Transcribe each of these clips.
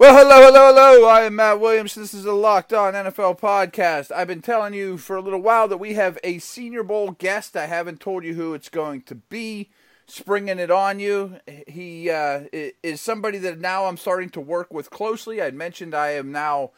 Well, hello, hello, hello. I am Matt Williams. This is a Locked On NFL podcast. I've been telling you for a little while that we have a Senior Bowl guest. I haven't told you who it's going to be. Springing it on you. He uh, is somebody that now I'm starting to work with closely. I mentioned I am now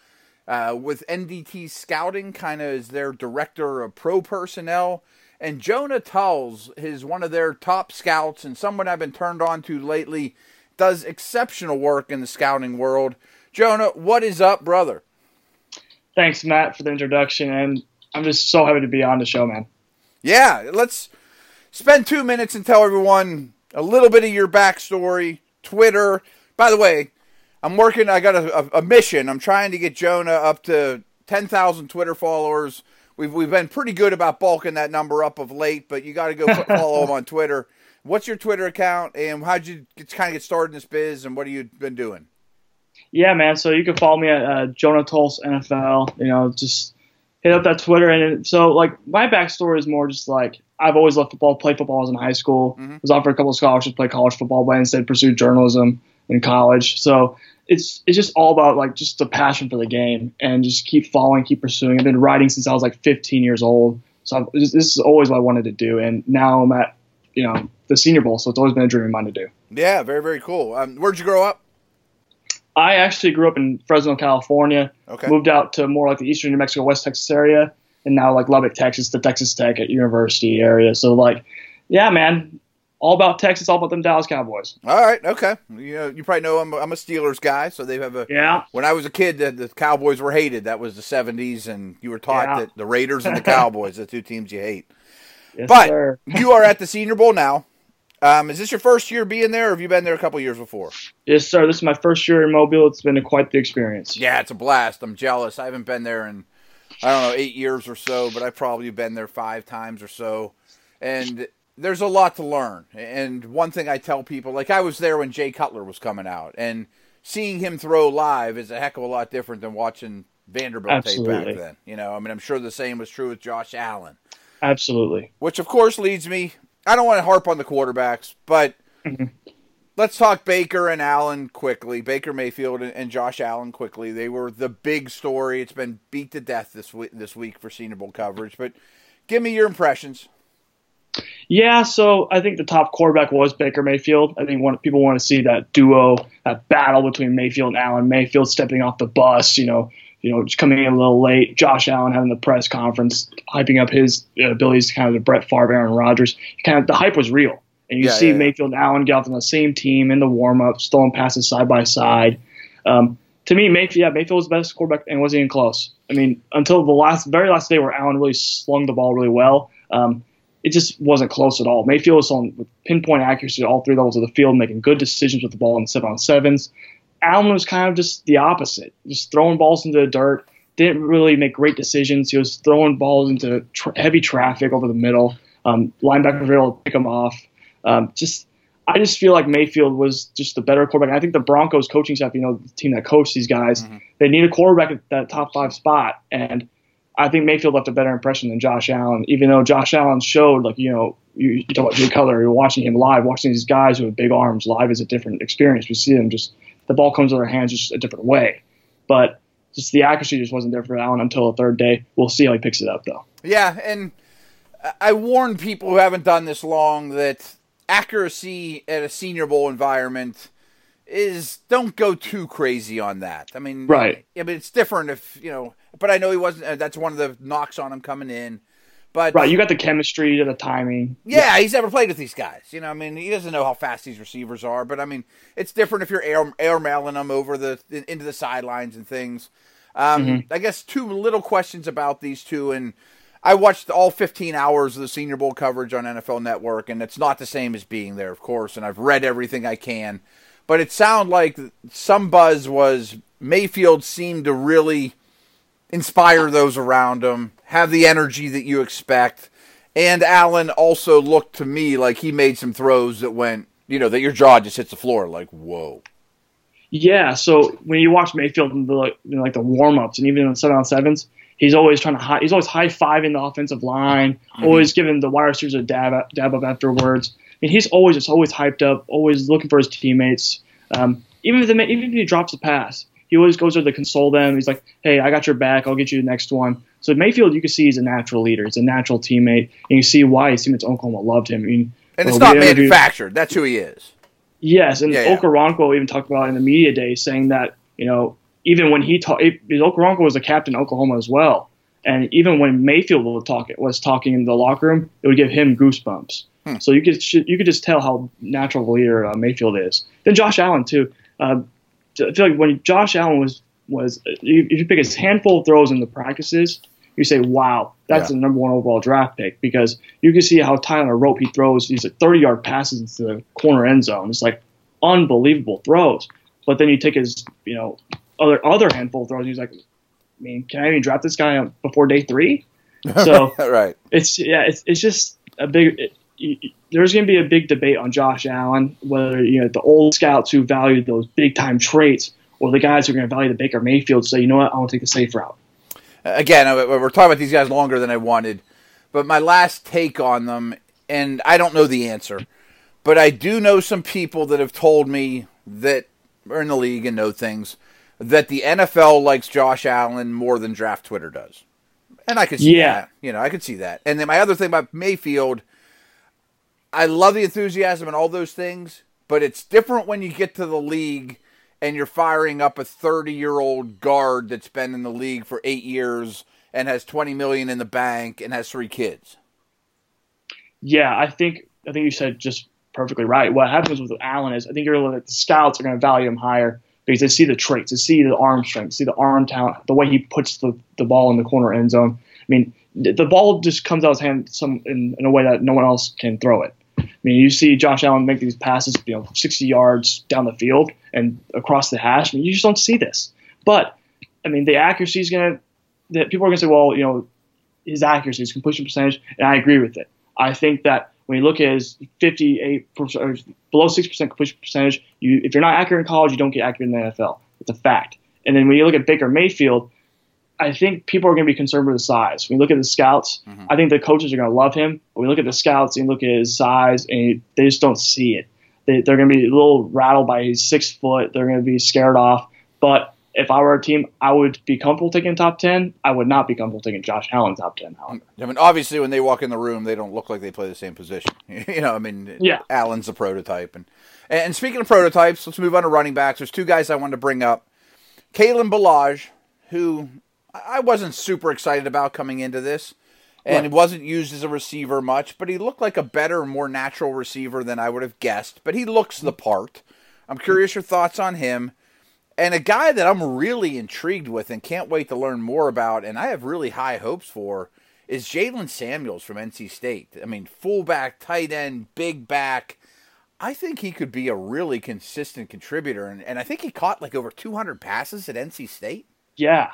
uh, with NDT Scouting, kind of as their director of pro personnel. And Jonah Tuls is one of their top scouts and someone I've been turned on to lately does exceptional work in the scouting world. Jonah, what is up, brother? Thanks, Matt, for the introduction, and I'm just so happy to be on the show, man. Yeah, let's spend two minutes and tell everyone a little bit of your backstory, Twitter. By the way, I'm working. I got a, a mission. I'm trying to get Jonah up to 10,000 Twitter followers. We've we've been pretty good about bulking that number up of late, but you got to go follow him on Twitter. What's your Twitter account, and how'd you get, kind of get started in this biz, and what have you been doing? Yeah, man. So you can follow me at uh, Jonah Tuls NFL. You know, just hit up that Twitter. And so, like, my backstory is more just like I've always loved football, played football I was in high school, mm-hmm. was offered a couple of scholarships, played college football, but instead pursued journalism in college. So it's it's just all about like just the passion for the game and just keep following, keep pursuing. I've been writing since I was like 15 years old. So I've, this is always what I wanted to do, and now I'm at you know the Senior Bowl, so it's always been a dream of mine to do. Yeah, very very cool. Um, where'd you grow up? I actually grew up in Fresno, California. Okay. Moved out to more like the eastern New Mexico, West Texas area, and now like Lubbock, Texas, the Texas Tech at University area. So like, yeah, man, all about Texas, all about them Dallas Cowboys. All right, okay. You know, you probably know I'm, I'm a Steelers guy, so they have a yeah. When I was a kid, the, the Cowboys were hated. That was the '70s, and you were taught yeah. that the Raiders and the Cowboys, the two teams you hate. Yes, but sir. you are at the Senior Bowl now. Um, is this your first year being there, or have you been there a couple years before? Yes, sir. This is my first year in Mobile. It's been a, quite the experience. Yeah, it's a blast. I'm jealous. I haven't been there in I don't know eight years or so, but I've probably been there five times or so, and there's a lot to learn. And one thing I tell people, like I was there when Jay Cutler was coming out, and seeing him throw live is a heck of a lot different than watching Vanderbilt Absolutely. tape back then. You know, I mean, I'm sure the same was true with Josh Allen. Absolutely. Which, of course, leads me. I don't want to harp on the quarterbacks, but mm-hmm. let's talk Baker and Allen quickly. Baker Mayfield and, Josh Allen quickly. They were the big story. It's been beat to death this week, this week for Senior Bowl coverage. But give me your impressions. Yeah, so I think the top quarterback was Baker Mayfield. I think one, people want to see that duo, that battle between Mayfield and Allen. Mayfield stepping off the bus, you know, you know, just coming in a little late. Josh Allen having the press conference, hyping up his abilities to kind of the Brett Favre, Aaron Rodgers. Kind of the hype was real, and you yeah, see yeah, Mayfield and Allen get off on the same team in the warm ups, throwing passes side by side. Um, to me, Mayfield, yeah, Mayfield was the best quarterback and wasn't even close. I mean, until the last, very last day where Allen really slung the ball really well, um, it just wasn't close at all. Mayfield was on pinpoint accuracy at all three levels of the field, making good decisions with the ball in seven on sevens. Allen was kind of just the opposite, just throwing balls into the dirt. Didn't really make great decisions. He was throwing balls into tra- heavy traffic over the middle. Um, linebackers were able to pick him off. Um, just, I just feel like Mayfield was just the better quarterback. I think the Broncos coaching staff, you know, the team that coached these guys, mm-hmm. they need a quarterback at that top five spot. And I think Mayfield left a better impression than Josh Allen, even though Josh Allen showed, like, you know, you, you talk about Jay Cutler, you're watching him live, watching these guys with big arms live is a different experience. We see them just the ball comes to their hands just a different way. But just the accuracy just wasn't there for Allen until the third day. We'll see how he picks it up, though. Yeah, and I warn people who haven't done this long that accuracy at a Senior Bowl environment is don't go too crazy on that. I mean, right? Yeah, but it's different if you know. But I know he wasn't. Uh, that's one of the knocks on him coming in. But right, you got the chemistry, to the timing. Yeah, yeah, he's never played with these guys. You know, I mean, he doesn't know how fast these receivers are. But I mean, it's different if you're air, air mailing them over the into the sidelines and things. Um, mm-hmm. I guess two little questions about these two, and I watched all 15 hours of the Senior Bowl coverage on NFL Network, and it's not the same as being there, of course. And I've read everything I can, but it sounded like some buzz was Mayfield seemed to really inspire those around him, have the energy that you expect. And Allen also looked to me like he made some throws that went, you know, that your jaw just hits the floor, like whoa. Yeah. So when you watch Mayfield in the like, you like the warm ups and even in the seven on sevens, he's always trying to high, he's always high fiving the offensive line, mm-hmm. always giving the wide receivers a dab dab up afterwards. I mean, he's always just always hyped up, always looking for his teammates. Um, even if the, even if he drops a pass, he always goes there to console them. He's like, "Hey, I got your back. I'll get you the next one." So Mayfield, you can see he's a natural leader. He's a natural teammate, and you see why his teammates Oklahoma loved him. I mean, and it's not manufactured. That's who he is. Yes, and yeah, Okoronkwo even talked about in the media day, saying that you know even when he talked, Okoronkwo was the captain of Oklahoma as well, and even when Mayfield was talking was talking in the locker room, it would give him goosebumps. Hmm. So you could you could just tell how natural of a leader uh, Mayfield is. Then Josh Allen too. Uh, I feel like when Josh Allen was was if you pick his handful of throws in the practices, you say, "Wow, that's yeah. the number one overall draft pick." Because you can see how tight on a rope he throws these like 30 yard passes into the corner end zone. It's like unbelievable throws. But then you take his you know other other handful of throws, and he's like, "I mean, can I even draft this guy uh, before day three? So right, it's yeah, it's it's just a big. It, there's going to be a big debate on Josh Allen, whether you know the old scouts who value those big time traits, or the guys who are going to value the Baker Mayfield. Say, you know what, I want to take the safe route. Again, we're talking about these guys longer than I wanted, but my last take on them, and I don't know the answer, but I do know some people that have told me that are in the league and know things that the NFL likes Josh Allen more than Draft Twitter does. And I could see yeah. that. You know, I could see that. And then my other thing about Mayfield I love the enthusiasm and all those things, but it's different when you get to the league and you're firing up a 30 year old guard that's been in the league for eight years and has 20 million in the bank and has three kids. Yeah, I think I think you said just perfectly right. What happens with Allen is I think you're the scouts are going to value him higher because they see the traits, they see the arm strength, see the arm talent, the way he puts the, the ball in the corner end zone. I mean, the ball just comes out of his hand some in, in a way that no one else can throw it. I mean, you see Josh Allen make these passes, you know, 60 yards down the field and across the hash. I mean, you just don't see this. But I mean, the accuracy is going to. People are going to say, well, you know, his accuracy, his completion percentage, and I agree with it. I think that when you look at his 58 or below 6% completion percentage, you if you're not accurate in college, you don't get accurate in the NFL. It's a fact. And then when you look at Baker Mayfield, I think people are going to be concerned with his size. When you look at the scouts, mm-hmm. I think the coaches are going to love him. But we look at the scouts and look at his size, and they just don't see it. They, are going to be a little rattled by his six foot. They're going to be scared off. But if I were a team, I would be comfortable taking top ten. I would not be comfortable taking Josh Allen top ten. However, I mean, obviously, when they walk in the room, they don't look like they play the same position. you know, I mean, yeah. Allen's a prototype. And and speaking of prototypes, let's move on to running backs. There's two guys I wanted to bring up. Kalen Ballage, who I wasn't super excited about coming into this. And right. he wasn't used as a receiver much, but he looked like a better, more natural receiver than I would have guessed. But he looks the part. I'm curious your thoughts on him. And a guy that I'm really intrigued with and can't wait to learn more about, and I have really high hopes for, is Jaylen Samuels from NC State. I mean, fullback, tight end, big back. I think he could be a really consistent contributor. And, and I think he caught like over 200 passes at NC State. Yeah,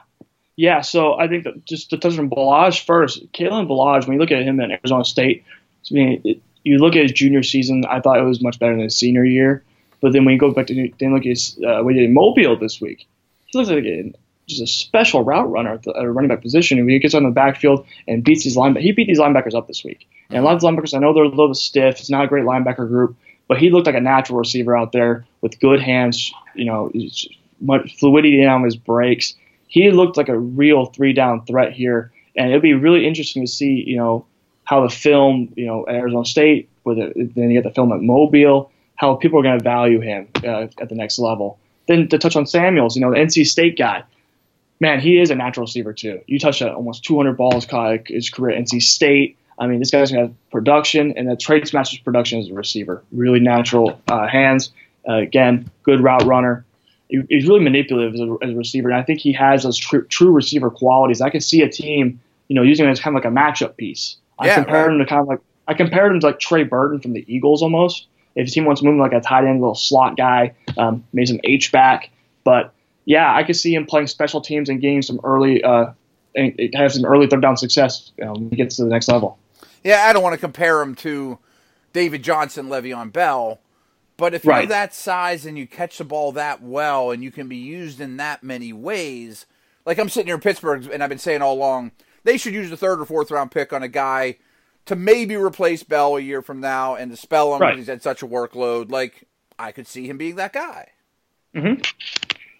yeah, so I think that just to touch on Ballage first, Kalen Ballage, when you look at him in Arizona State, I mean, it, you look at his junior season, I thought it was much better than his senior year. But then when you go back to then look at his, uh, he did Mobile this week, he looks like a, just a special route runner at, the, at a running back position. He gets on the backfield and beats these linebackers, he beat these linebackers up this week. And a lot of linebackers, I know they're a little bit stiff. It's not a great linebacker group, but he looked like a natural receiver out there with good hands. You know, much fluidity on his breaks he looked like a real three down threat here, and it'll be really interesting to see, you know, how the film, you know, at Arizona State, with it, then you get the film at Mobile, how people are going to value him uh, at the next level. Then to touch on Samuels, you know, the NC State guy, man, he is a natural receiver too. You touched almost 200 balls caught his career at NC State. I mean, this guy's going to have production, and the traits matches production as a receiver. Really natural uh, hands. Uh, again, good route runner he's really manipulative as a, as a, receiver. And I think he has those tr- true receiver qualities. I can see a team you know, using him as kind of like a matchup piece. I Yeah, compared right. him to kind of like I compared him to like Trey Burton from the Eagles almost. If a team wants to move him like a tight end, little slot guy, um, maybe some H back. But yeah, I could see him playing special teams and getting some early, uh, and have some early third down success um, when he gets to the next level. Yeah, I don't want to compare him to David Johnson, Le'Veon Bell, but if you're that size and you catch the ball that well and you can be used in that many ways, like I'm sitting here in Pittsburgh and I've been saying all along, they should use the third or fourth round pick on a guy to maybe replace Bell a year from now and to spell him Right. because he's had such a workload. Like I could see him being that guy. Mm-hmm.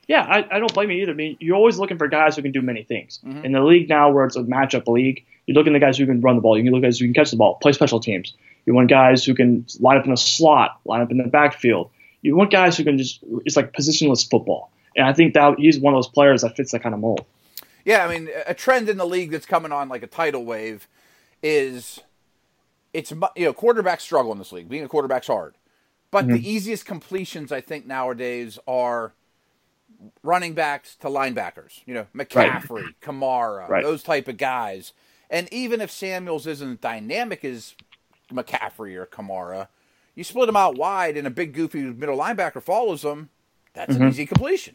Yeah, I, I don't blame you either. I mean, you're always looking for guys who can do many things. Mm-hmm. In the league now, where it's a matchup league, you're looking at guys who can run the ball. You can look at guys who can catch the ball, play special teams. You want guys who can line up in a slot, line up in the backfield. You want guys who can just it's like positionless football. And I think that he's one of those players that fits that kind of mold. Yeah, I mean, a trend in the league that's coming on like a tidal wave is it's you know quarterbacks struggle in this league. Being a quarterback's hard, but Mm-hmm. the easiest completions I think nowadays are running backs to linebackers. You know, McCaffrey, Kamara, Right. those type of guys. And even if Samuels isn't dynamic as McCaffrey or Kamara, you split them out wide, and a big goofy middle linebacker follows them. That's Mm-hmm. an easy completion.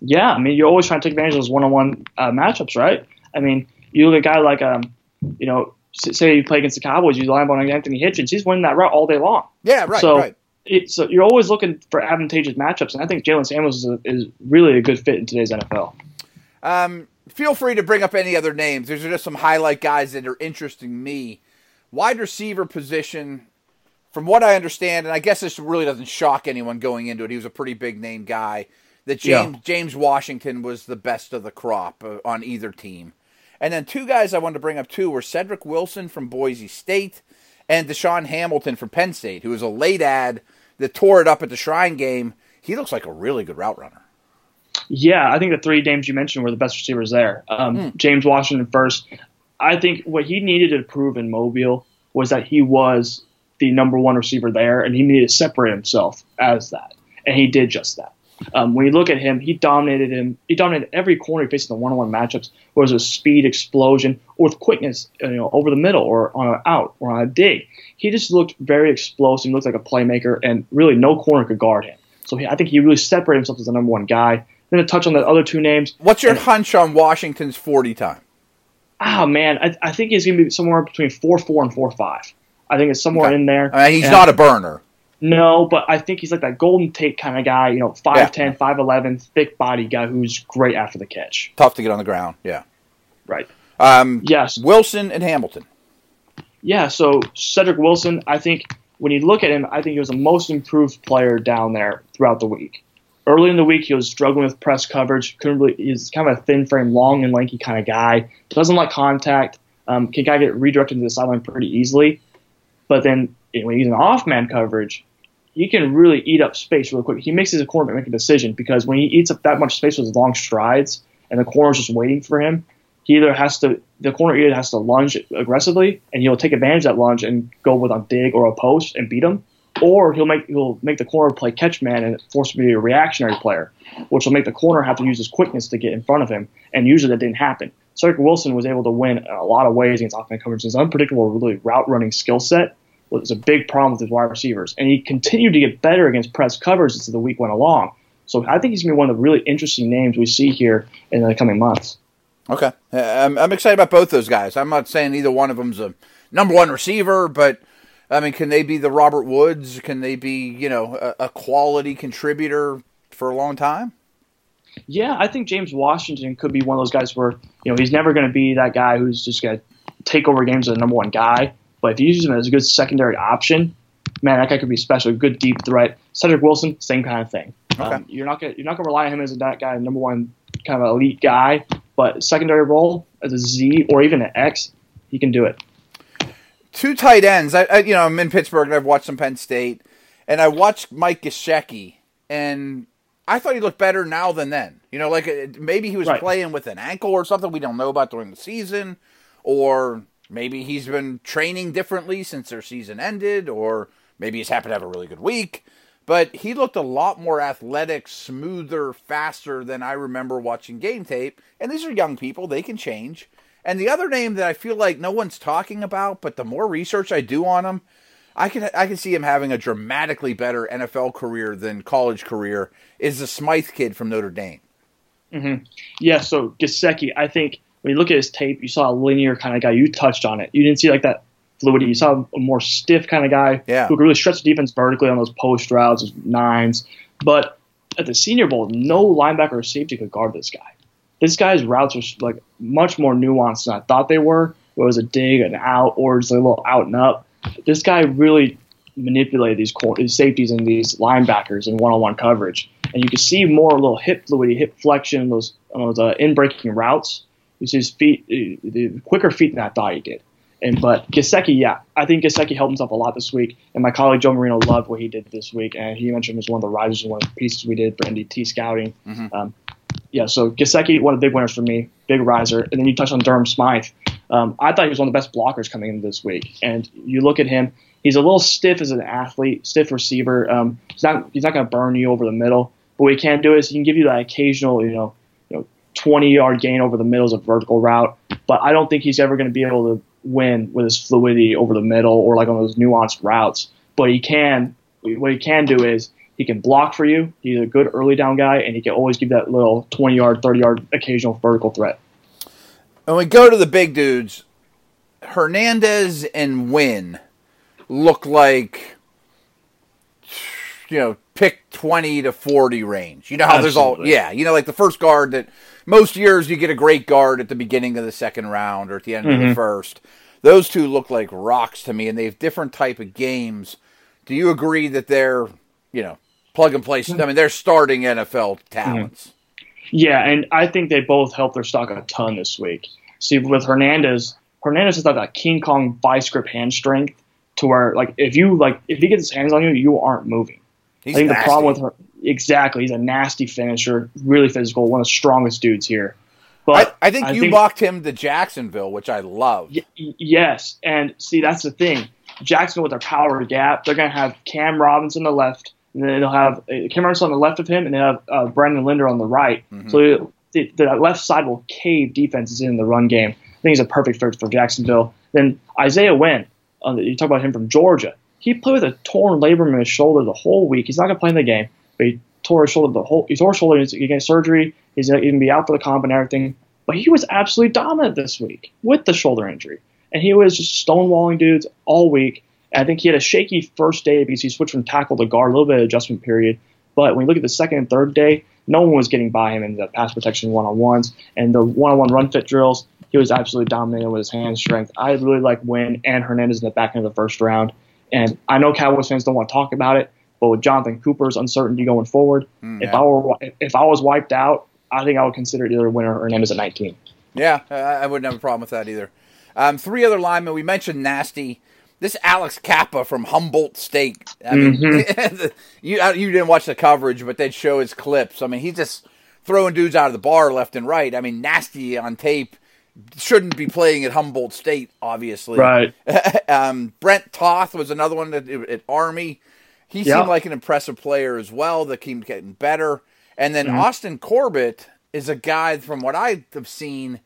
Yeah, I mean, you're always trying to take advantage of those one-on-one uh, matchups, right? I mean, you look at a guy like, um, you know, say you play against the Cowboys, you line up on Anthony Hitchens, he's winning that route all day long. Yeah, right, so, right. It, so you're always looking for advantageous matchups, and I think Jaylen Samuels is, a, is really a good fit in today's NFL. Um, feel free to bring up any other names. These are just some highlight guys that are interesting me. Wide receiver position, from what I understand, and I guess this really doesn't shock anyone going into it. He was a pretty big name guy. That James Yeah. James Washington was the best of the crop uh, on either team. And then two guys I wanted to bring up too were Cedric Wilson from Boise State and Deshaun Hamilton from Penn State, who was a late ad that tore it up at the Shrine game. He looks like a really good route runner. Yeah, I think the three names you mentioned were the best receivers there. Um, James Washington first. I think what he needed to prove in Mobile was that he was the number one receiver there, and he needed to separate himself as that, and he did just that. Um, when you look at him, he dominated him. He dominated every corner he faced in the one-on-one matchups, whether it was speed, explosion, or with quickness, you know, over the middle or on an out or on a dig. He just looked very explosive. He looked like a playmaker, and really no corner could guard him. So he, I think he really separated himself as the number one guy. Then to touch on the other two names, What's your hunch on Washington's 40 time? Oh man, I, I think he's going to be somewhere between four four and four five. I think it's somewhere Okay. in there. I mean, he's And- not a burner. No, but I think he's like that Golden Tate kind of guy, you know, 5'10, 5'11, thick body guy who's great after the catch. Tough to get on the ground. Yeah. Right. Um, Yes. Wilson and Hamilton. Yeah, so Cedric Wilson, I think when you look at him, I think he was the most improved player down there throughout the week. Early in the week, he was struggling with press coverage. Couldn't really, he's kind of a thin frame, long and lanky kind of guy. Doesn't like contact. Um, can kind of get redirected to the sideline pretty easily. But then when he's in off man coverage, he can really eat up space really quick. He makes his cornerback make a decision because when he eats up that much space with his long strides and the corner's just waiting for him, he either has to the corner either has to lunge aggressively and he'll take advantage of that lunge and go with a dig or a post and beat him, or he'll make he'll make the corner play catch man and force him to be a reactionary player, which will make the corner have to use his quickness to get in front of him. And usually that didn't happen. Cedric Wilson was able to win a lot of ways against off-man coverage. His unpredictable, really route running skill set was a big problem with his wide receivers, and he continued to get better against press coverage as the week went along. So I think he's going to be one of the really interesting names we see here in the coming months. Okay. I'm excited about both those guys. I'm not saying either one of them's a number one receiver, but I mean, can they be the Robert Woods? Can they be, you know, a, a quality contributor for a long time? Yeah, I think James Washington could be one of those guys where you know he's never going to be that guy who's just going to take over games as the number one guy. But if you use him as a good secondary option, man, that guy could be special. Good deep threat. Cedric Wilson, same kind of thing. Okay. Um, you're not gonna you're not gonna rely on him as that guy, number one kind of elite guy. But secondary role as a Z or even an X, he can do it. Two tight ends. I, I you know, I'm in Pittsburgh and I've watched some Penn State, and I watched Mike Gesicki, and I thought he looked better now than then. You know, like uh, maybe he was Right. playing with an ankle or something we don't know about during the season, or maybe he's been training differently since their season ended, or maybe he's happened to have a really good week. But he looked a lot more athletic, smoother, faster than I remember watching game tape. And these are young people; they can change. And the other name that I feel like no one's talking about, but the more research I do on him, I can I can see him having a dramatically better NFL career than college career. Is the Smythe kid from Notre Dame? Mm-hmm. Yeah. So Gesicki, I think when you look at his tape, you saw a linear kind of guy. You touched on it. You didn't see like that fluidity. You saw a more stiff kind of guy yeah. who could really stretch the defense vertically on those post routes, those nines. But at the Senior Bowl, no linebacker or safety could guard this guy. This guy's routes are like much more nuanced than I thought they were. It was a dig, an out, or just a little out and up. This guy really manipulated these, these safeties and these linebackers in one-on-one coverage, and you can see more little hip fluidity, hip flexion, those those uh, in-breaking routes. You see his feet, uh, the quicker feet than I thought he did. And but Gesicki, yeah, I think Gesicki helped himself a lot this week. And my colleague Joe Marino loved what he did this week, and he mentioned him as one of the risers and one of the pieces we did for NDT scouting. Mm-hmm. Um, yeah, so Gesicki, one of the big winners for me, big riser. And then you touched on Durham Smythe. Um, I thought he was one of the best blockers coming in this week. And you look at him, he's a little stiff as an athlete, stiff receiver. Um, he's not he's not going to burn you over the middle. But what he can do is he can give you that occasional, you know, you know, 20 yard gain over the middle as a vertical route. But I don't think he's ever going to be able to win with his fluidity over the middle or like on those nuanced routes. But he can. What he can do is he can block for you. He's a good early down guy, and he can always give that little 20 yard, 30 yard occasional vertical threat. And we go to the big dudes, Hernandez and Wynn look like, you know, pick 20 to 40 range. You know how Absolutely. there's all, yeah, you know, like the first guard that most years you get a great guard at the beginning of the second round or at the end mm-hmm. of the mm-hmm. first. Those two look like rocks to me, and they have different type of games. Do you agree that they're, you know, plug and play? I mean, they're starting NFL talents. Mm-hmm. Yeah, and I think they both helped their stock a ton this week. See, with Hernandez, Hernandez has got that King Kong vice grip hand strength to where, like, if you like, if he gets his hands on you, you aren't moving. He's I think nasty. the problem with her, exactly, he's a nasty finisher, really physical, one of the strongest dudes here. But I, I think I you think, mocked him to Jacksonville, which I love. Y- yes, and see, that's the thing. Jacksonville with their power gap, they're going to have Cam Robinson on the left, and then they'll have uh, Cam on the left of him, and they have uh, Brandon Linder on the right. Mm-hmm. So the, the, left side will cave defenses in the run game. I think he's a perfect fit for Jacksonville. Then Isaiah Wynn, uh, you talk about him from Georgia. He played with a torn labrum in his shoulder the whole week. He's not going to play in the game, but he tore his shoulder the whole. He tore his shoulder. Getting surgery. He's going to be out for the comp and everything. But he was absolutely dominant this week with the shoulder injury, and he was just stonewalling dudes all week. I think he had a shaky first day because he switched from tackle to guard, a little bit of adjustment period. But when you look at the second and third day, no one was getting by him in the pass protection one on ones and the one on one run fit drills. He was absolutely dominating with his hand strength. I really like Wynn and Hernandez in the back end of the first round. And I know Cowboys fans don't want to talk about it, but with Jonathan Cooper's uncertainty going forward, mm, yeah. if I were if I was wiped out, I think I would consider either Wynn or Hernandez at 19. Yeah, I wouldn't have a problem with that either. Um, three other linemen. We mentioned Nasty this Alex Cappa from Humboldt State. I mean, mm-hmm. you you didn't watch the coverage, but they'd show his clips. I mean, he's just throwing dudes out of the bar left and right. I mean, nasty on tape. Shouldn't be playing at Humboldt State, obviously. Right. um, Brett Toth was another one at, at Army. He seemed like an impressive player as well. That keeps getting better. And then mm-hmm. Austin Corbett is a guy, from what I have seen,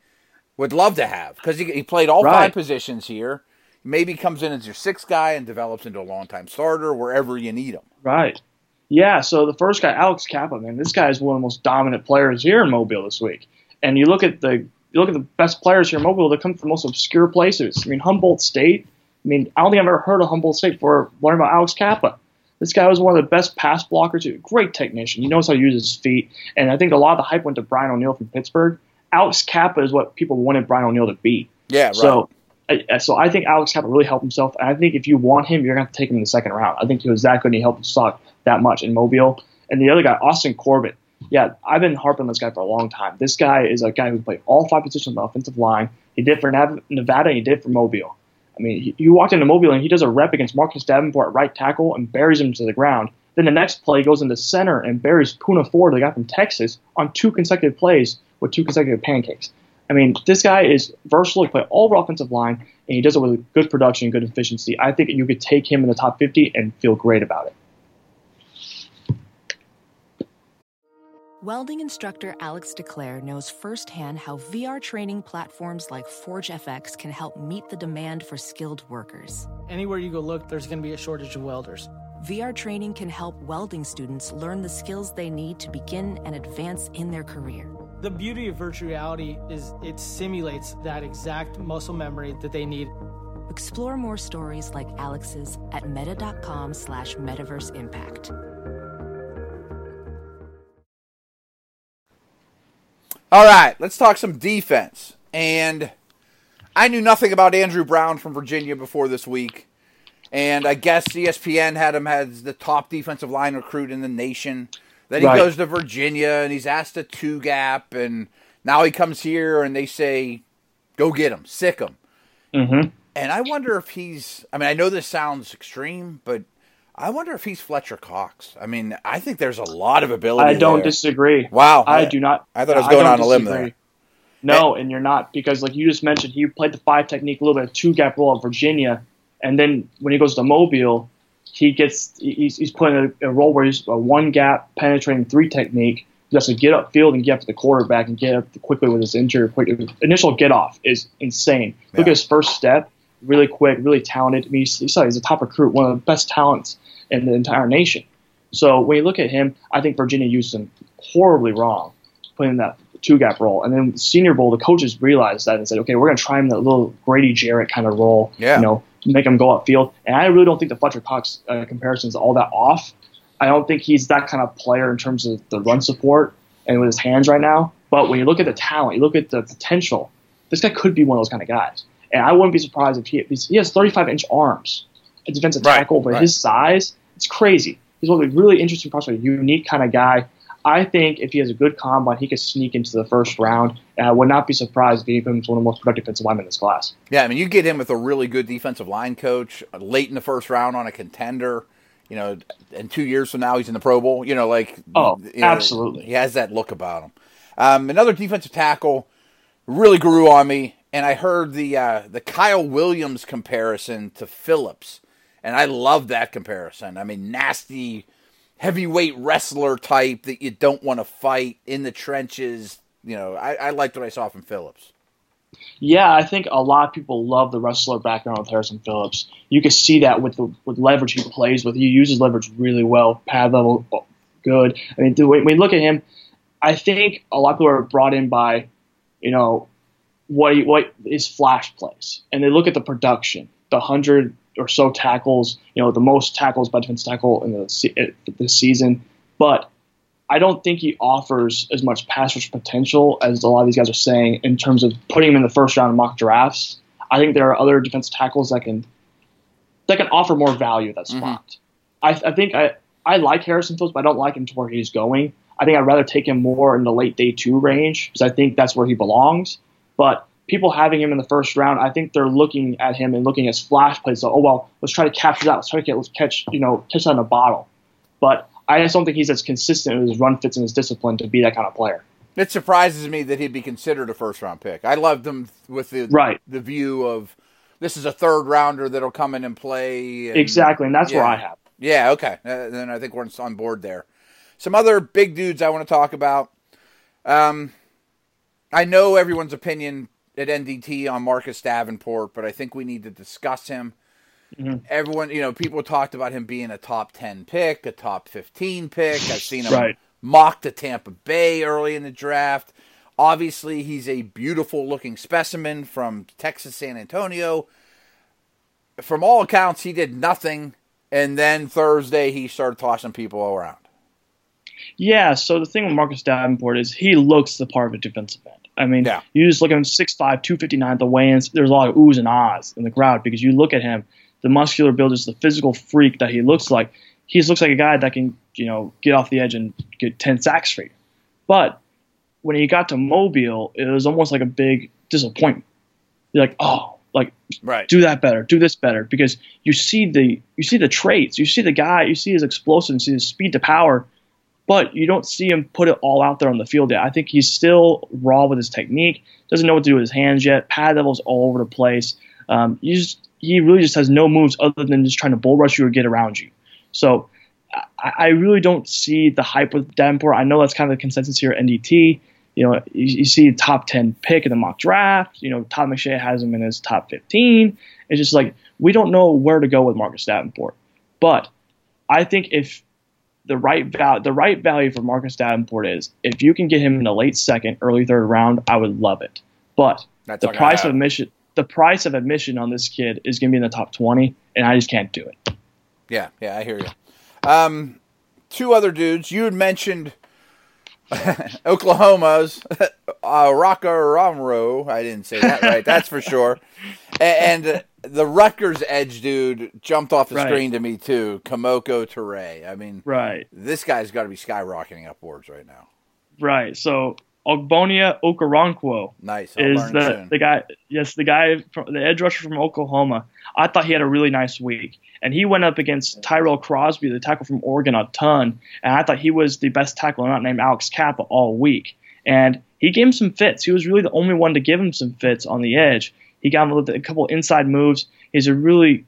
would love to have because he, he played all right. five positions here maybe comes in as your sixth guy and develops into a long-time starter wherever you need him. Right. Yeah. So the first guy, Alex Cappa, man, this guy is one of the most dominant players here in Mobile this week. And you look at the you look at the best players here in Mobile, they come from most obscure places. I mean, Humboldt State. I mean, I don't think I've ever heard of Humboldt State before learning about Alex Cappa. This guy was one of the best pass blockers, a great technician. He knows how to use his feet. And I think a lot of the hype went to Brian O'Neill from Pittsburgh. Alex Cappa is what people wanted Brian O'Neill to be. Yeah, right. So so I think Alex Cappa really helped himself. And I think if you want him, you're going to have to take him in the second round. I think he was that good and he helped his stock that much in Mobile. And the other guy, Austin Corbett. Yeah, I've been harping on this guy for a long time. This guy is a guy who played all five positions on the offensive line. He did for Nevada and he did for Mobile. I mean, he walked into Mobile and he does a rep against Marcus Davenport at right tackle and buries him to the ground. Then the next play goes into center and buries Poona Ford, the guy from Texas, on two consecutive plays with two consecutive pancakes. I mean, this guy is versatile. He play all offensive line, and he does it with good production, and good efficiency. I think you could take him in the top 50 and feel great about it. Welding instructor Alex DeClaire knows firsthand how VR training platforms like ForgeFX can help meet the demand for skilled workers. Anywhere you go look, there's going to be a shortage of welders. VR training can help welding students learn the skills they need to begin and advance in their career. The beauty of virtual reality is it simulates that exact muscle memory that they need. Explore more stories like Alex's at meta.com slash metaverse impact. All right, let's talk some defense. And I knew nothing about Andrew Brown from Virginia before this week. And I guess ESPN had him as the top defensive line recruit in the nation. Then he Right. goes to Virginia and he's asked a two gap. And now he comes here and they say, go get him, sick him. Mm-hmm. And I wonder if he's, I mean, I know this sounds extreme, but I wonder if he's Fletcher Cox. I mean, I think there's a lot of ability. I don't there. disagree. Wow. I do not. I thought I was going don't on a limb disagree. there. No, and you're not because, like you just mentioned, he played the five technique, a little bit two gap role at Virginia, and then when he goes to Mobile, he gets he's, he's in a, a role where he's a one gap penetrating three technique. He has to get upfield and get up to the quarterback and get up quickly with his interior. Quick initial get off is insane. Look at his first step, really quick, really talented. I mean, saw he's a top recruit, one of the best talents in the entire nation. So when you look at him, I think Virginia used him horribly wrong, putting in that two gap role. And then Senior Bowl, the coaches realized that and said, okay, we're going to try him that little Grady Jarrett kind of role. Yeah. You know, make him go upfield. And I really don't think the Fletcher Cox uh, comparison is all that off. I don't think he's that kind of player in terms of the run support and with his hands right now. But when you look at the talent, you look at the potential, this guy could be one of those kind of guys. And I wouldn't be surprised if he he has 35 inch arms, a defensive Right, tackle, but right. his size, it's crazy. He's one of the really interesting prospects, a unique kind of guy. I think if he has a good combine, he could sneak into the first round. And I would not be surprised if he becomes one of the most productive defensive linemen in this class. Yeah, I mean, you get him with a really good defensive line coach late in the first round on a contender. You know, and two years from now he's in the Pro Bowl. You know, like Oh, you know, absolutely. he has that look about him. Um, another defensive tackle really grew on me, and I heard the uh, the Kyle Williams comparison to Phillips, and I love that comparison. I mean, nasty, heavyweight wrestler type that you don't want to fight in the trenches. You know, I, I liked what I saw from Phillips. Yeah, I think a lot of people love the wrestler background with Harrison Phillips. You can see that with the with leverage he plays with. He uses leverage really well, pad level good. I mean, when you look at him, I think a lot of people are brought in by, you know, what he, what his flash plays, and they look at the production, the hundred or so tackles, you know, the most tackles by defense tackle in the se- uh, this season, but I don't think he offers as much pass rush potential as a lot of these guys are saying in terms of putting him in the first round of mock drafts. I think there are other defense tackles that can that can offer more value at that spot. I, I think I, I like Harrison Phillips, but I don't like him to where he's going. I think I'd rather take him more in the late day two range because I think that's where he belongs. But people having him in the first round, I think they're looking at him and looking at his flash plays. So, oh well, let's try to capture that. Let's try to get let's catch you know catch that in a bottle. But I just don't think he's as consistent with his run fits and his discipline to be that kind of player. It surprises me that he'd be considered a first round pick. I loved him with the Right. the view of this is a third rounder that'll come in and play. and- Exactly, and that's where. I have. Yeah, okay. Uh, then I think we're on board there. Some other big dudes I want to talk about. Um, I know everyone's opinion at NDT on Marcus Davenport, but I think we need to discuss him. Mm-hmm. Everyone, you know, people talked about him being a top 10 pick, a top 15 pick. I've seen him Right. mocked to Tampa Bay early in the draft. Obviously, he's a beautiful looking specimen from Texas San Antonio. From all accounts, he did nothing, and then Thursday he started tossing people around. Yeah, so the thing with Marcus Davenport is he looks the part of a defensive end. I mean, Yeah. you just look at him 6'5", 259 at the weigh-ins. There's a lot of oohs and ahs in the crowd because you look at him, the muscular build, just the physical freak that he looks like. He just looks like a guy that can, you know, get off the edge and get 10 sacks straight. But when he got to Mobile, it was almost like a big disappointment. You're like, oh, like Right. do that better, do this better, because you see the you see the traits, you see the guy, you see his explosiveness, his speed to power, but you don't see him put it all out there on the field yet. I think he's still raw with his technique, doesn't know what to do with his hands yet. Pad levels all over the place. Um, you just, he really just has no moves other than just trying to bull rush you or get around you. So I, I really don't see the hype with Davenport. I know that's kind of the consensus here at NDT. You know, you, you see top 10 pick in the mock draft. You know, Todd McShay has him in his top 15. It's just like, we don't know where to go with Marcus Davenport. But I think if the right val- the right value for Marcus Davenport is if you can get him in the late second, early third round, I would love it. But That's the price of admission the price of admission on this kid is going to be in the top 20 and I just can't do it. Yeah, yeah, I hear you. Um, two other dudes. You had mentioned Oklahoma's uh, Rocco Romero. I didn't say that right. That's for sure. And, and the Rutgers edge dude jumped off the Right. screen to me too. Kemoko Turay. I mean, Right. this guy's got to be skyrocketing upwards right now. Right. So Ogbonnia Okoronkwo Nice. I'll is the, soon. the guy. Yes, the guy, from, the edge rusher from Oklahoma. I thought he had a really nice week, and he went up against Tyrell Crosby, the tackle from Oregon, a ton. And I thought he was the best tackle, not named Alex Cappa, all week. And he gave him some fits. He was really the only one to give him some fits on the edge. He got him with a couple inside moves. He's a really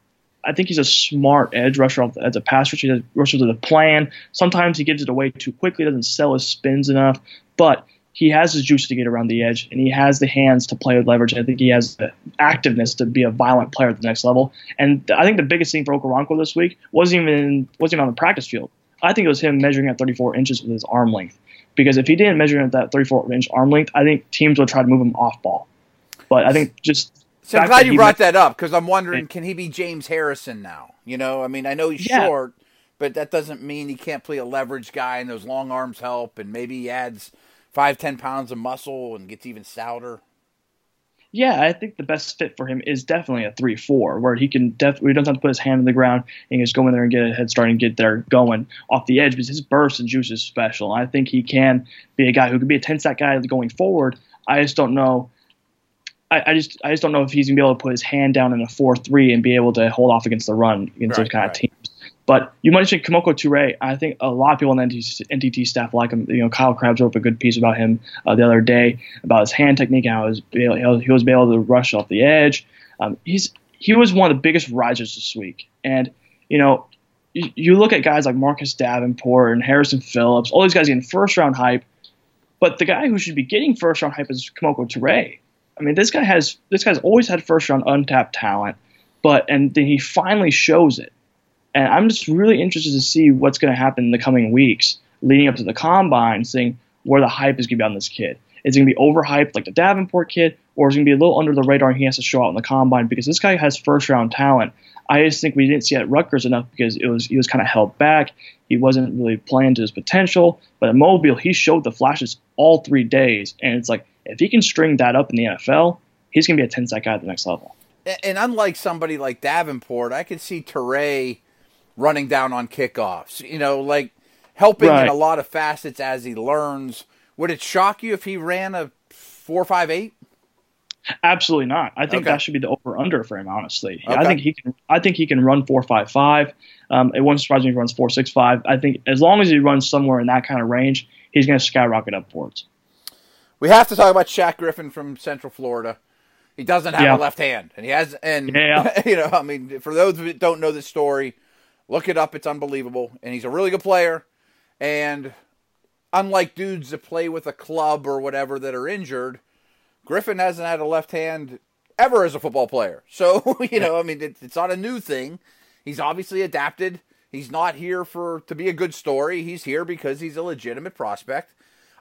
I think he's a smart edge rusher as a pass rusher. He does- rushes with a plan. Sometimes he gives it away too quickly, doesn't sell his spins enough, but he has his juice to get around the edge, and he has the hands to play with leverage. I think he has the activeness to be a violent player at the next level. And I think the biggest thing for Okoronkwo this week wasn't even wasn't even on the practice field. I think it was him measuring at 34 inches with his arm length. Because if he didn't measure at that 34 inch arm length, I think teams would try to move him off ball. But I think just So I'm glad you brought that up because I'm wondering, can he be James Harrison now? You know, I mean, I know he's Yeah. short, but that doesn't mean he can't play a leverage guy, and those long arms help, and maybe he adds five, ten pounds of muscle and gets even stouter. Yeah, I think the best fit for him is definitely a three-four, where he can definitely he doesn't have to put his hand in the ground and just go in there and get a head start and get there going off the edge because his burst and juice is special. I think he can be a guy who could be a ten sack guy going forward. I just don't know. I, I just I just don't know if he's gonna be able to put his hand down in a four-three and be able to hold off against the run against Right, those kind right. of teams. But you mentioned Kemoko Turay. I think a lot of people on the NDT, staff like him. You know, Kyle Crabbs wrote a good piece about him uh, the other day about his hand technique and how he was, able- to rush off the edge. Um, he's he was one of the biggest risers this week, and you know, you, you look at guys like Marcus Davenport and Harrison Phillips. All these guys getting first round hype, but the guy who should be getting first round hype is Kemoko Turay. I mean, this guy has this guy's always had first round untapped talent, but and then he finally shows it. And I'm just really interested to see what's going to happen in the coming weeks leading up to the combine, seeing where the hype is going to be on this kid. Is it going to be overhyped like the Davenport kid, or is it going to be a little under the radar and he has to show out in the combine because this guy has first round talent. I just think we didn't see at Rutgers enough because it was he was kind of held back. He wasn't really playing to his potential. But at Mobile, he showed the flashes all three days, and it's like if he can string that up in the NFL, he's going to be a 10 sack guy at the next level. And unlike somebody like Davenport, I could see Turay running down on kickoffs. You know, like helping in a lot of facets as he learns. Would it shock you if he ran a four five eight? Absolutely not. I think Okay. that should be the over under for him. Honestly, Okay. I think he can. I think he can run four five five. Um, it wouldn't surprise me if he runs four six five. I think as long as he runs somewhere in that kind of range, he's going to skyrocket upwards. We have to talk about Shaq Griffin from Central Florida. He doesn't have Yeah. a left hand, and he has. And Yeah. you know, I mean, for those that don't know this story, look it up. It's unbelievable, and he's a really good player. And unlike dudes that play with a club or whatever that are injured, Griffin hasn't had a left hand ever as a football player. So you know, I mean, it, it's not a new thing. He's obviously adapted. He's not here for to be a good story. He's here because he's a legitimate prospect.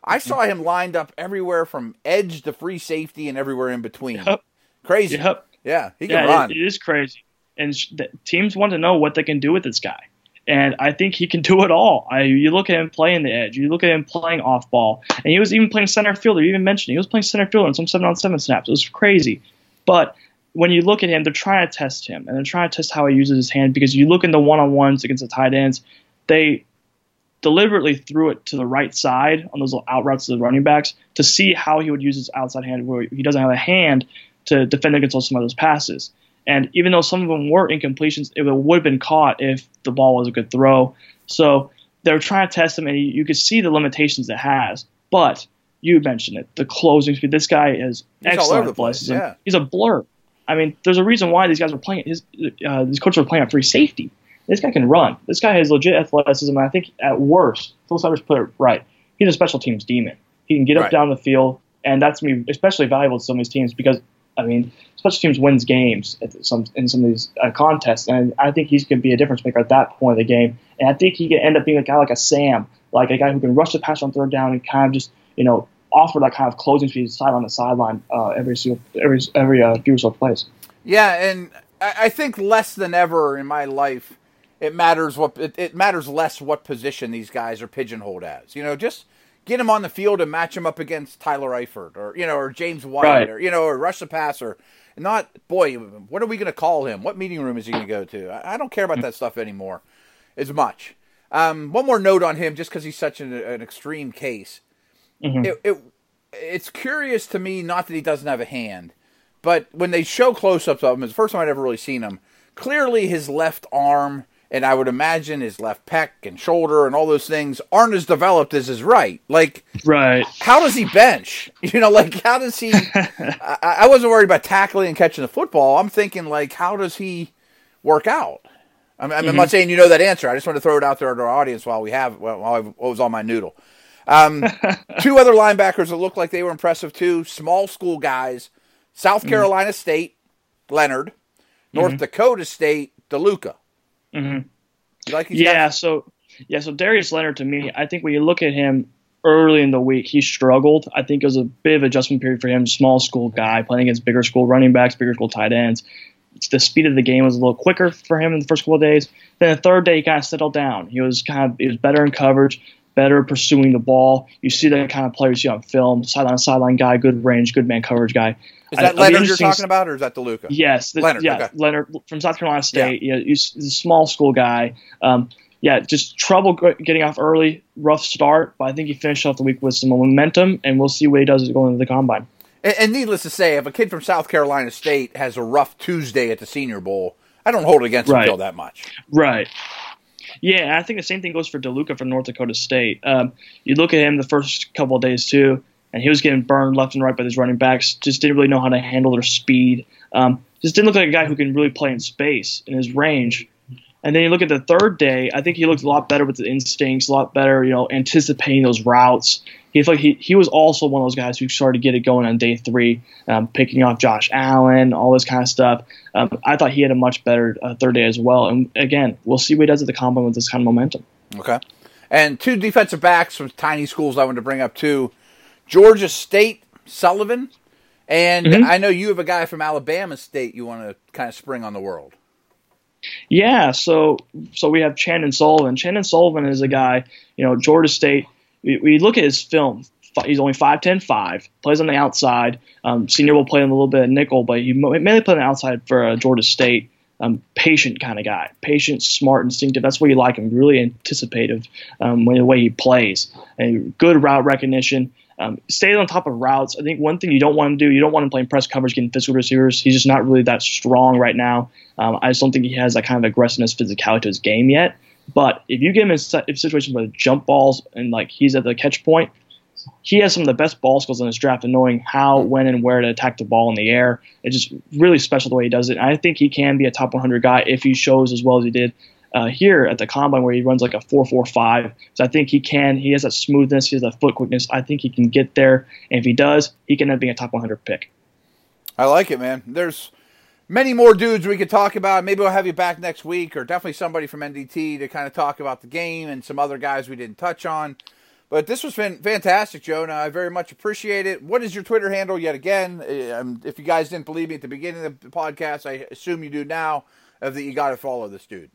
I mm-hmm. saw him lined up everywhere from edge to free safety and everywhere in between. Yep. Crazy. Yep. Yeah, he can Yeah, run. it- it is crazy, and teams want to know what they can do with this guy. And I think he can do it all. I, you look at him playing the edge. You look at him playing off ball, and he was even playing center fielder. You even mentioned he was playing center fielder in some seven on seven snaps. It was crazy. But when you look at him, they're trying to test him, and they're trying to test how he uses his hand because you look in the one on ones against the tight ends, they deliberately threw it to the right side on those little out routes to the running backs to see how he would use his outside hand where he doesn't have a hand to defend against some of those passes. And even though some of them were incompletions, it would have been caught if the ball was a good throw. So they're trying to test him, and you could see the limitations it has. But you mentioned it, the closing speed. This guy is He's all excellent. over the place, yeah. He's a blur. I mean, there's a reason why these guys were playing. His uh, these coaches were playing at free safety This guy can run. This guy has legit athleticism. And I think at worst, Phil Sivers put it right. He's a special teams demon. He can get up Right. down the field, and that's me especially valuable to some of these teams because I mean, special teams wins games some in some of these uh, contests, and I think he's going to be a difference maker at that point of the game. And I think he can end up being a guy like a Sam, like a guy who can rush the pass on third down and kind of just you know offer that kind of closing speed sideline to sideline uh, every single every every uh, few or so plays. Yeah, and I, I think less than ever in my life, it matters what it, it matters less what position these guys are pigeonholed as. You know, just get him on the field and match him up against Tyler Eifert or you know or James White Right. or you know or rush the passer. Not boy, what are we going to call him? What meeting room is he going to go to? I, I don't care about that stuff anymore as much. Um, one more note on him, just because he's such an, an extreme case. It, it it's curious to me, not that he doesn't have a hand, but when they show close-ups of him, it's the first time I'd ever really seen him. Clearly, his left arm and I would imagine his left pec and shoulder and all those things aren't as developed as his right. Like, Right. how does he bench? You know, like how does he? I, I wasn't worried about tackling and catching the football. I'm thinking like, how does he work out? I'm, I'm not mm-hmm. saying you know that answer. I just want to throw it out there to our audience while we have while I was on my noodle. Um, two other linebackers that looked like they were impressive too. Small school guys. South mm-hmm. Carolina State, Leonard. North mm-hmm. Dakota State, DeLuca. Mhm. Like Yeah, guys? so yeah, so Darius Leonard to me, I think when you look at him early in the week, he struggled. I think it was a bit of adjustment period for him. Small school guy playing against bigger school running backs, bigger school tight ends. The speed of the game was a little quicker for him in the first couple of days. Then the third day, he kind of settled down. He was kind of he was better in coverage, better pursuing the ball. You see that kind of player you see on film, sideline sideline guy, good range, good man coverage guy. Is that it'll Leonard you're talking about, or is that DeLuca? Yes, the, Leonard, Yeah, okay. Leonard from South Carolina State. Yeah, he's, he's a small school guy. Um, yeah, just trouble getting off early, rough start, but I think he finished off the week with some momentum, and we'll see what he does going into the combine. And, and needless to say, if a kid from South Carolina State has a rough Tuesday at the Senior Bowl, I don't hold it against Right. him that much. Right. Yeah, I think the same thing goes for DeLuca from North Dakota State. Um, you look at him the first couple of days too, and he was getting burned left and right by these running backs. Just didn't really know how to handle their speed. Um, just didn't look like a guy who can really play in space in his range. And then you look at the third day, I think he looked a lot better with the instincts, a lot better, you know, anticipating those routes. He like he, he was also one of those guys who started to get it going on day three, um, picking off Josh Allen, all this kind of stuff. Um, I thought he had a much better uh, third day as well. And again, we'll see what he does at the combine with this kind of momentum. Okay. And two defensive backs from tiny schools I wanted to bring up too. Georgia State, Sullivan. And Mm-hmm. I know you have a guy from Alabama State you want to kind of spring on the world. Yeah, so so we have Chandon Sullivan. Chandon Sullivan is a guy, you know, Georgia State. We, we look at his film. He's only 5'10", 5, plays on the outside. Um, senior will play him a little bit of nickel, but he mainly played on the outside for uh, Georgia State. Um, patient kind of guy, patient, smart, instinctive. That's what you like him. Really anticipative um, when the way he plays, and good route recognition. Um, stays on top of routes. I think one thing you don't want to do, you don't want him playing press coverage, getting physical receivers. He's just not really that strong right now. Um, I just don't think he has that kind of aggressiveness, physicality to his game yet. But if you get him in si- in situations with jump balls and like he's at the catch point, he has some of the best ball skills in his draft and knowing how, when, and where to attack the ball in the air. It's just really special the way he does it. And I think he can be a top 100 guy if he shows as well as he did uh, here at the combine, where he runs like a 4.45. So I think he can. He has that smoothness. He has that foot quickness. I think he can get there. And if he does, he can end up being a top 100 pick. I like it, man. There's many more dudes we could talk about. Maybe we'll have you back next week, or definitely somebody from NDT to kind of talk about the game and some other guys we didn't touch on. But this was fan- fantastic, Jonah. I very much appreciate it. What is your Twitter handle yet again? Um, if you guys didn't believe me at the beginning of the podcast, I assume you do now. Of that, you got to follow this dude.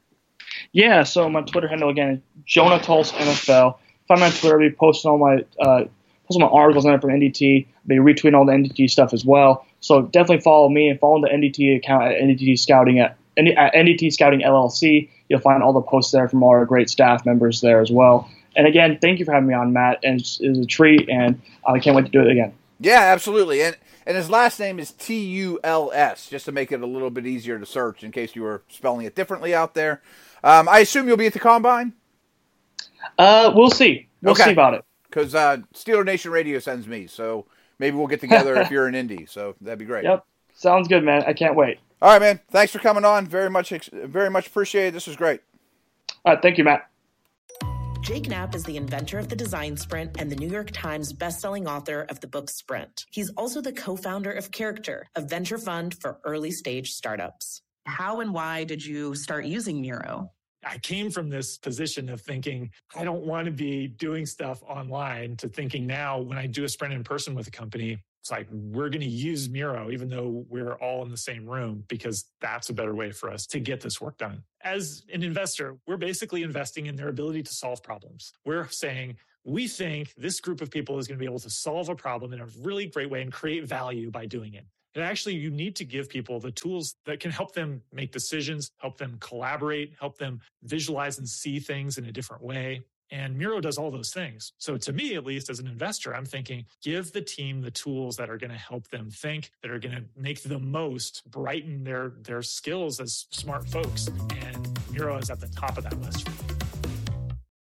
Yeah, so my Twitter handle again is Jonah Tuls NFL. Find me on Twitter. I'll be posting all my uh, posting my articles on it from NDT. I'll be retweeting all the NDT stuff as well. So definitely follow me and follow the NDT account at NDT Scouting at, at NDT Scouting LLC. You'll find all the posts there from all our great staff members there as well. And again, thank you for having me on, Matt. And it's, it's a treat, and I can't wait to do it again. Yeah, absolutely. And and his last name is T U L S, just to make it a little bit easier to search in case you were spelling it differently out there. Um, I assume you'll be at the combine Uh, we'll see. We'll Okay. see about it. because uh, Steeler Nation Radio sends me, so maybe we'll get together if you're in Indy. So that'd be great. Yep. Sounds good, man. I can't wait. All right, man. Thanks for coming on. Very much, very much appreciated. This was great. All right, thank you, Matt. Jake Knapp is the inventor of the design sprint and the New York Times bestselling author of the book Sprint. He's also the co founder of Character, a venture fund for early stage startups. How and why did you start using Miro? I came from this position of thinking, I don't want to be doing stuff online to thinking now when I do a sprint in person with a company, it's like we're going to use Miro, even though we're all in the same room, because that's a better way for us to get this work done. As an investor, we're basically investing in their ability to solve problems. We're saying, we think this group of people is going to be able to solve a problem in a really great way and create value by doing it. Actually, you need to give people the tools that can help them make decisions, help them collaborate, help them visualize and see things in a different way. And Miro does all those things. So to me, at least as an investor, I'm thinking give the team the tools that are going to help them think, that are going to make the most, brighten their their skills as smart folks. And Miro is at the top of that list for me.